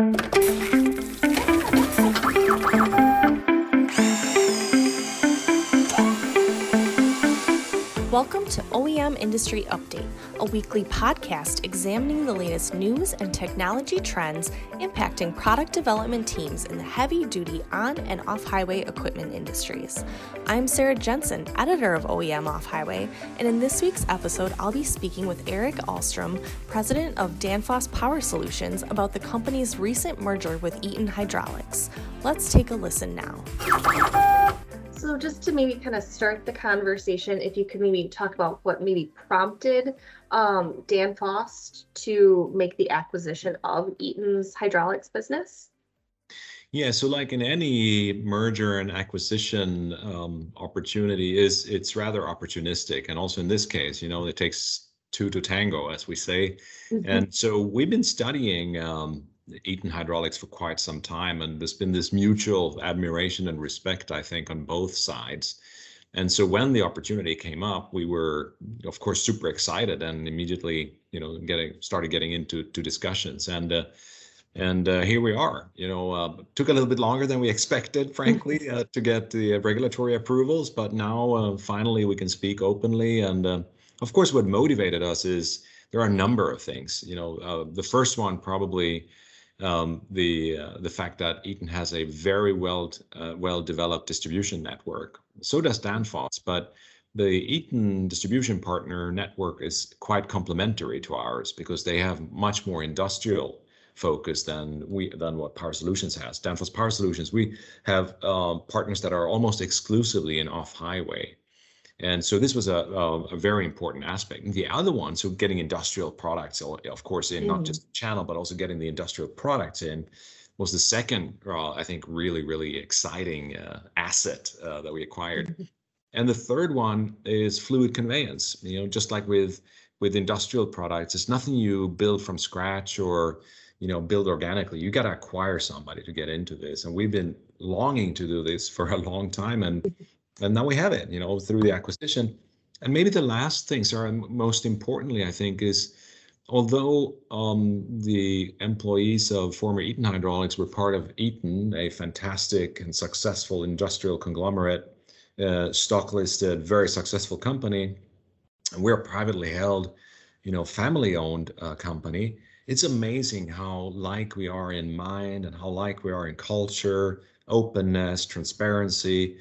Música Welcome to OEM Industry Update, a weekly podcast examining the latest news and technology trends impacting product development teams in the heavy duty on and off highway equipment industries. I'm Sarah Jensen, editor of OEM Off Highway, and in this week's episode, I'll be speaking with Eric Alström, president of Danfoss Power Solutions, about the company's recent merger with Eaton Hydraulics. Let's take a listen now. So just to maybe kind of start the conversation, if you could maybe talk about what maybe prompted um, Danfoss to make the acquisition of Eaton's hydraulics business. Yeah, so like in any merger and acquisition um, opportunity, is it's rather opportunistic, and also in this case, you know, it takes two to tango, as we say. Mm-hmm. And so we've been studying um, Eaton Hydraulics for quite some time, and there's been this mutual admiration and respect, I think, on both sides. And so when the opportunity came up, we were, of course, super excited and immediately, you know, getting started getting into to discussions. And uh, and uh, here we are. You know, uh, took a little bit longer than we expected, frankly, uh, to get the regulatory approvals, but now uh, finally we can speak openly. And uh, of course, what motivated us is there are a number of things. You know, uh, the first one probably um, the uh, the fact that Eaton has a very well uh, well developed distribution network. So does Danfoss, but the Eaton distribution partner network is quite complementary to ours because they have much more industrial focus than we than what Power Solutions has. Danfoss Power Solutions, we have uh, partners that are almost exclusively in off highway. And so this was a, a, a, very important aspect. And the other one, so getting industrial products, of course, in mm. not just channel, but also getting the industrial products in, was the second, uh, I think, really, really exciting uh, asset uh, that we acquired. Mm-hmm. And the third one is fluid conveyance. You know, just like with with industrial products, it's nothing you build from scratch or you know build organically. You got to acquire somebody to get into this, and we've been longing to do this for a long time. And and now we have it, you know, through the acquisition. And maybe the last thing, Sarah, most importantly, I think, is although um, the employees of former Eaton Hydraulics were part of Eaton, a fantastic and successful industrial conglomerate, uh, stock listed, very successful company, and we're privately held, you know, family owned uh, company. It's amazing how like we are in mind and how like we are in culture, openness, transparency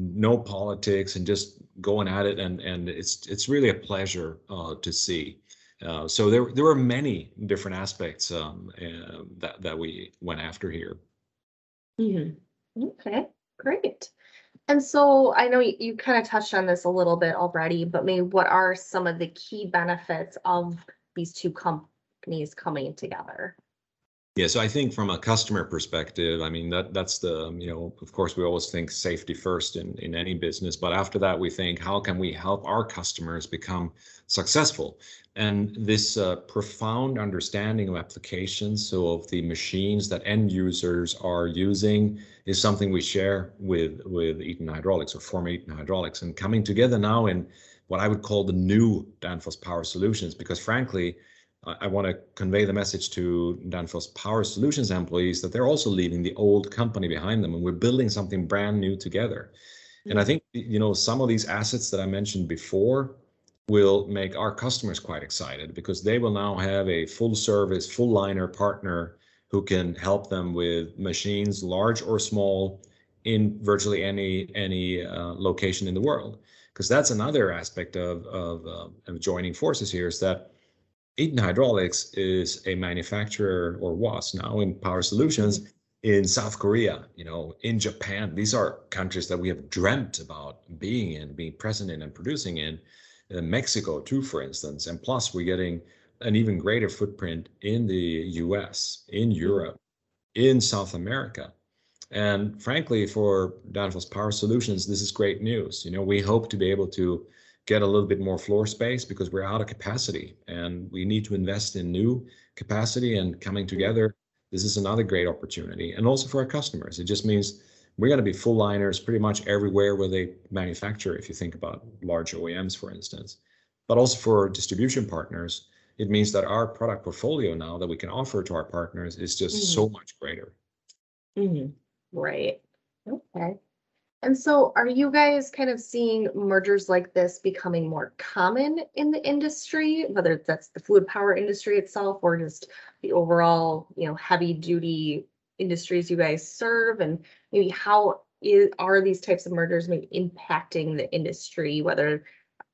no politics and just going at it and and it's it's really a pleasure uh, to see. Uh, so there there were many different aspects um, uh, that that we went after here. Mm-hmm. okay great. And so i know you, you kind of touched on this a little bit already but maybe what are some of the key benefits of these two companies coming together yeah, so I think from a customer perspective, I mean that that's the you know of course we always think safety first in in any business, but after that we think how can we help our customers become successful, and this uh, profound understanding of applications, so of the machines that end users are using, is something we share with with Eaton Hydraulics or former Eaton Hydraulics, and coming together now in what I would call the new Danfoss Power Solutions, because frankly I want to convey the message to Danfoss Power Solutions employees that they're also leaving the old company behind them and we're building something brand new together. Mm-hmm. And I think, you know, some of these assets that I mentioned before will make our customers quite excited because they will now have a full service, full liner partner who can help them with machines, large or small, in virtually any any uh, location in the world. Because that's another aspect of of, uh, of joining forces here is that Eaton Hydraulics is a manufacturer or was now in power solutions in South Korea, you know, in Japan. These are countries that we have dreamt about being in, being present in and producing in. in Mexico too, for instance. And plus we're getting an even greater footprint in the US, in Europe. in South America. And frankly, for Danfoss Power Solutions, this is great news. You know, we hope to be able to get a little bit more floor space because we're out of capacity and we need to invest in new capacity and coming together. This is another great opportunity. And also for our customers, it just means we're going to be full liners pretty much everywhere where they manufacture, if you think about large OEMs, for instance. But also for distribution partners, it means that our product portfolio now that we can offer to our partners is just mm-hmm. so much greater. Mm-hmm. Right. Okay. And so are you guys kind of seeing mergers like this becoming more common in the industry, whether that's the fluid power industry itself or just the overall, you know, heavy duty industries you guys serve and maybe how is, are these types of mergers maybe impacting the industry, whether,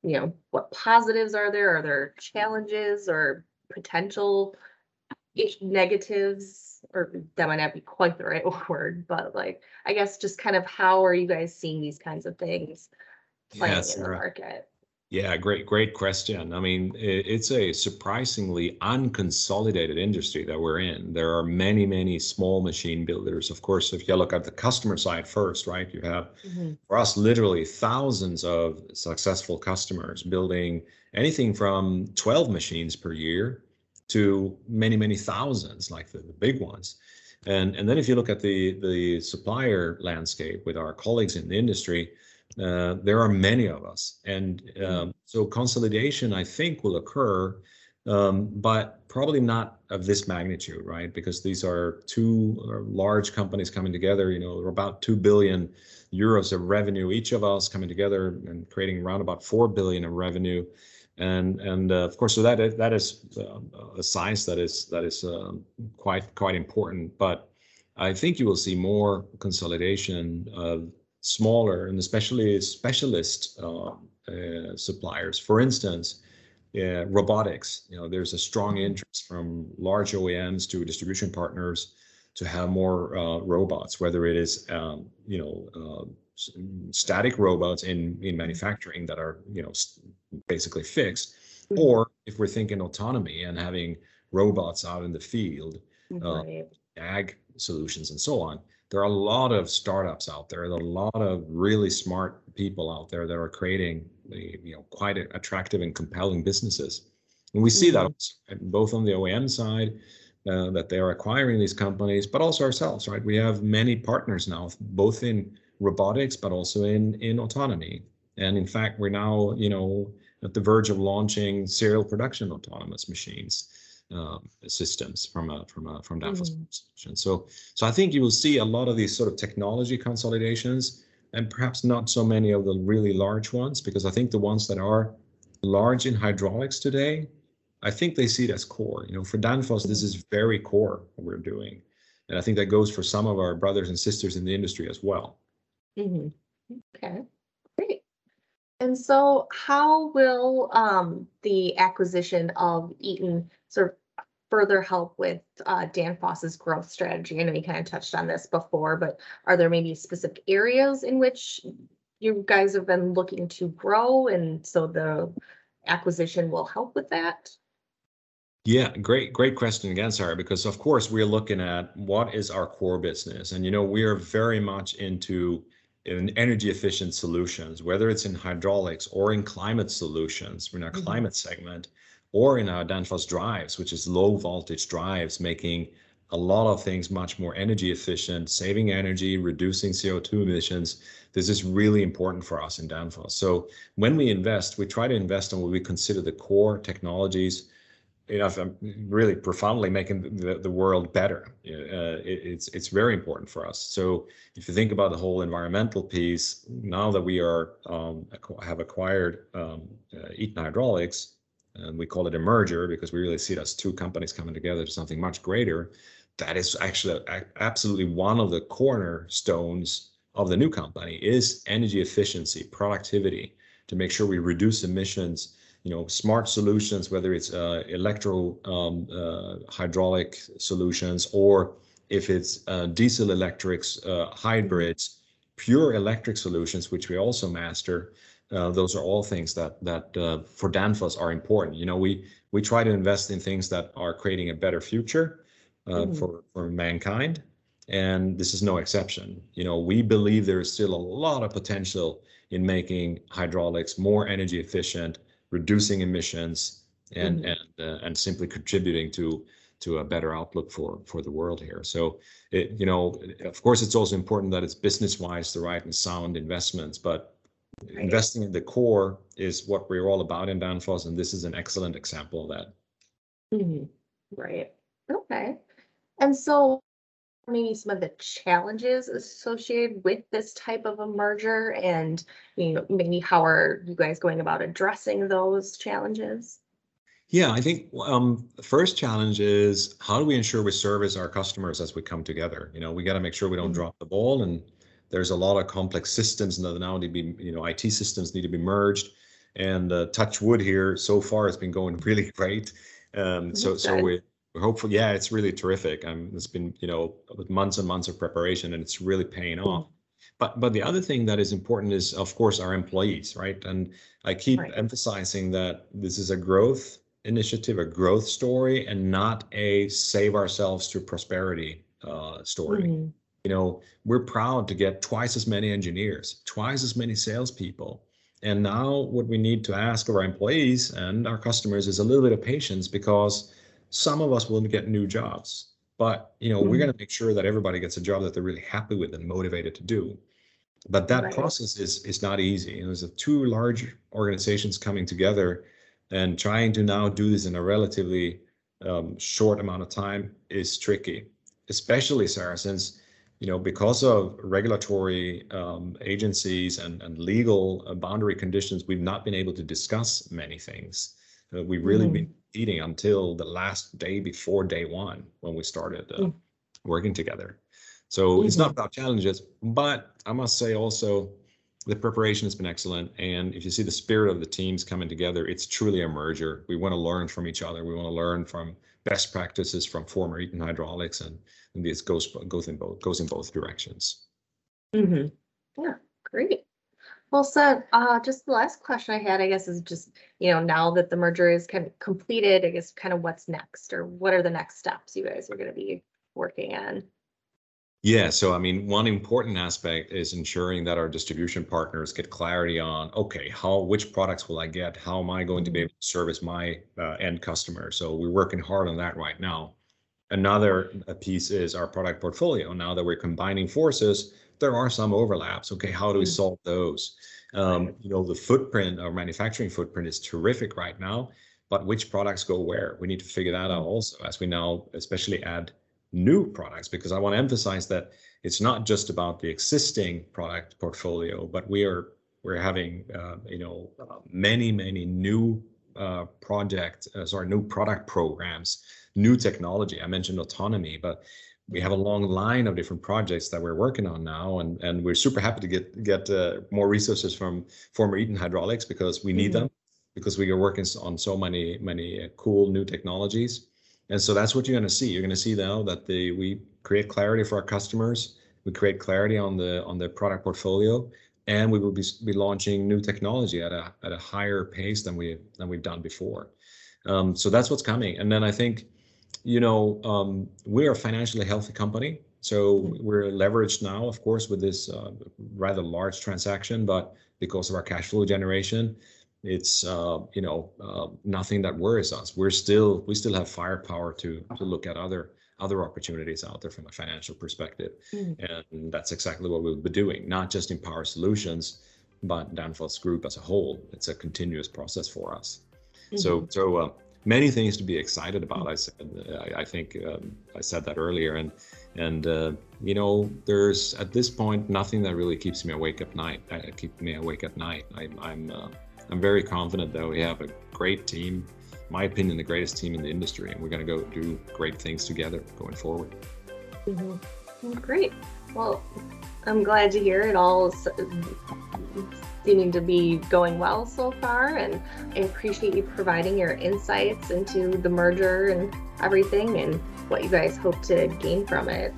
you know, what positives are there? Are there challenges or potential negatives? or that might not be quite the right word, but like, I guess just kind of how are you guys seeing these kinds of things playing yes, in the market? Yeah, great, great question. I mean, it's a surprisingly unconsolidated industry that we're in. There are many, many small machine builders. Of course, if you look at the customer side first, right, you have mm-hmm. for us literally thousands of successful customers building anything from 12 machines per year to many, many thousands, like the, the big ones. And, and then if you look at the, the supplier landscape with our colleagues in the industry, uh, there are many of us. And um, so consolidation, I think, will occur, um, but probably not of this magnitude, right? Because these are two large companies coming together, you know, about 2 billion euros of revenue, each of us coming together and creating around about 4 billion of revenue and and uh, of course so that is, that is uh, a science that is that is um, quite quite important. But i think you will see more consolidation of smaller and especially specialist uh, uh suppliers. For instance robotics. You know there's a strong interest from large oems to distribution partners to have more uh, robots whether it is um, you know uh, static robots in in manufacturing that are you know basically fixed mm-hmm. or if we're thinking autonomy and having robots out in the field uh, ag solutions and so on there are a lot of startups out there, there are a lot of really smart people out there that are creating you know quite attractive and compelling businesses and we see mm-hmm. that both on the OEM side uh, that they are acquiring these companies but also ourselves right we have many partners now both in robotics, but also in in autonomy. And in fact, we're now you know at the verge of launching serial production autonomous machines um, systems from a from a from Danfoss mm. solution. So so I think you will see a lot of these sort of technology consolidations, and perhaps not so many of the really large ones, because I think the ones that are large in hydraulics today, I think they see it as core. You know, for Danfoss, this is very core what we're doing, and I think that goes for some of our brothers and sisters in the industry as well. Mhm. Okay, great. And so how will um the acquisition of Eaton sort of further help with uh Danfoss's growth strategy? I know you kind of touched on this before, but are there maybe specific areas in which you guys have been looking to grow and so the acquisition will help with that? Yeah, great, great question again, Sarah, because of course we're looking at what is our core business. And you know, we are very much into in energy efficient solutions, whether it's in hydraulics or in climate solutions, in our mm-hmm. climate segment, or in our Danfoss drives, which is low voltage drives, making a lot of things much more energy efficient, saving energy, reducing CO2 emissions. This is really important for us in Danfoss. So when we invest, we try to invest in what we consider the core technologies you know, I'm really profoundly making the, the world better. Uh, it, it's it's very important for us. So if you think about the whole environmental piece, now that we are um, have acquired um, uh, Eaton Hydraulics, and we call it a merger because we really see it as two companies coming together to something much greater. That is actually absolutely one of the cornerstones of the new company is energy efficiency, productivity, to make sure we reduce emissions you know, smart solutions, whether it's uh, electro um, uh, hydraulic solutions or if it's uh, diesel electrics, uh, hybrids, pure electric solutions, which we also master. Uh, those are all things that that uh, for Danfoss are important. You know, we we try to invest in things that are creating a better future, uh, mm-hmm. for for mankind, and this is no exception. You know, we believe there is still a lot of potential in making hydraulics more energy efficient, reducing emissions, and mm-hmm. and uh, and simply contributing to to a better outlook for for the world here. So, it, you know, of course, it's also important that it's business wise the right and sound investments, but right. investing in the core is what we're all about in Danfoss, and this is an excellent example of that. Mm-hmm. Right. Okay. And so maybe some of the challenges associated with this type of a merger and you know maybe how are you guys going about addressing those challenges? Yeah i think um, the first challenge is how do we ensure we service our customers as we come together? You know we got to make sure we don't mm-hmm. drop the ball and there's a lot of complex systems that now need to be you know it systems need to be merged. And uh, touch wood here so far it's been going really great. Um, so so we hopefully, yeah, it's really terrific. Um, it's been, you know, with months and months of preparation and it's really paying off. But but the other thing that is important is, of course, our employees, right? And I keep right. emphasizing that this is a growth initiative, a growth story, and not a save ourselves to prosperity uh, story. Mm-hmm. You know, we're proud to get twice as many engineers, twice as many salespeople. And now, what we need to ask of our employees and our customers is a little bit of patience because some of us will get new jobs, but you know, mm-hmm. we're going to make sure that everybody gets a job that they're really happy with and motivated to do. But that right. process is is not easy. And there's a two large organizations coming together and trying to now do this in a relatively um, short amount of time is tricky, especially Sarah, since you know because of regulatory um, agencies and, and legal uh, boundary conditions, we've not been able to discuss many things. Uh, we've really mm-hmm. been eating until the last day before day one when we started uh, mm. working together. So mm-hmm. it's not about challenges, but I must say also the preparation has been excellent. And if you see the spirit of the teams coming together, it's truly a merger. We want to learn from each other. We want to learn from best practices from former Eaton Hydraulics, and, and this goes goes in both goes in both directions. Mm-hmm. Yeah, great. Well said. Uh, just the last question I had, I guess, is just, you know, now that the merger is kind of completed, I guess kind of what's next or what are the next steps you guys are going to be working on? Yeah, so I mean, one important aspect is ensuring that our distribution partners get clarity on, okay, how, which products will I get? How am I going to be mm-hmm. able to service my uh, end customer? So we're working hard on that right now. Another piece is our product portfolio. Now that we're combining forces, there are some overlaps. Okay, how do we mm. solve those? Um, you know, the footprint, our manufacturing footprint is terrific right now, but which products go where? We need to figure that out mm. also as we now especially add new products because I want to emphasize that it's not just about the existing product portfolio, but we are we're having uh, you know many many new uh, project uh, sorry new product programs, new technology. I mentioned autonomy, but we have a long line of different projects that we're working on now, and and we're super happy to get get uh, more resources from former Eaton Hydraulics because we need mm-hmm. them because we are working on so many many uh, cool new technologies, and so that's what you're going to see. You're going to see now that the we create clarity for our customers, we create clarity on the on the product portfolio, and we will be be launching new technology at a at a higher pace than we than we've done before. Um, so that's what's coming, and then I think you know, um, we're a financially healthy company. So we're leveraged now, of course, with this uh, rather large transaction, but because of our cash flow generation, it's uh, you know uh, nothing that worries us. We're still we still have firepower to to look at other other opportunities out there from a financial perspective, mm-hmm. and that's exactly what we'll be doing. Not just in Power Solutions, but Danfoss Group as a whole. It's a continuous process for us. Mm-hmm. So so uh, many things to be excited about. I said, I, I think um, I said that earlier, and and uh, you know, there's at this point nothing that really keeps me awake at night. Uh, keep me awake at night. I, I'm uh, I'm very confident that we have a great team. My opinion, the greatest team in the industry, and we're going to go do great things together going forward. Mm-hmm. Great. Well, I'm glad to hear it all seeming to be going well so far. And I appreciate you providing your insights into the merger and everything and what you guys hope to gain from it.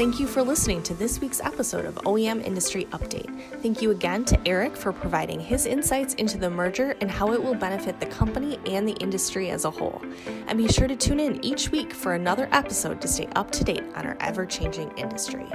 Thank you for listening to this week's episode of OEM Industry Update. Thank you again to Eric for providing his insights into the merger and how it will benefit the company and the industry as a whole. And be sure to tune in each week for another episode to stay up to date on our ever changing industry.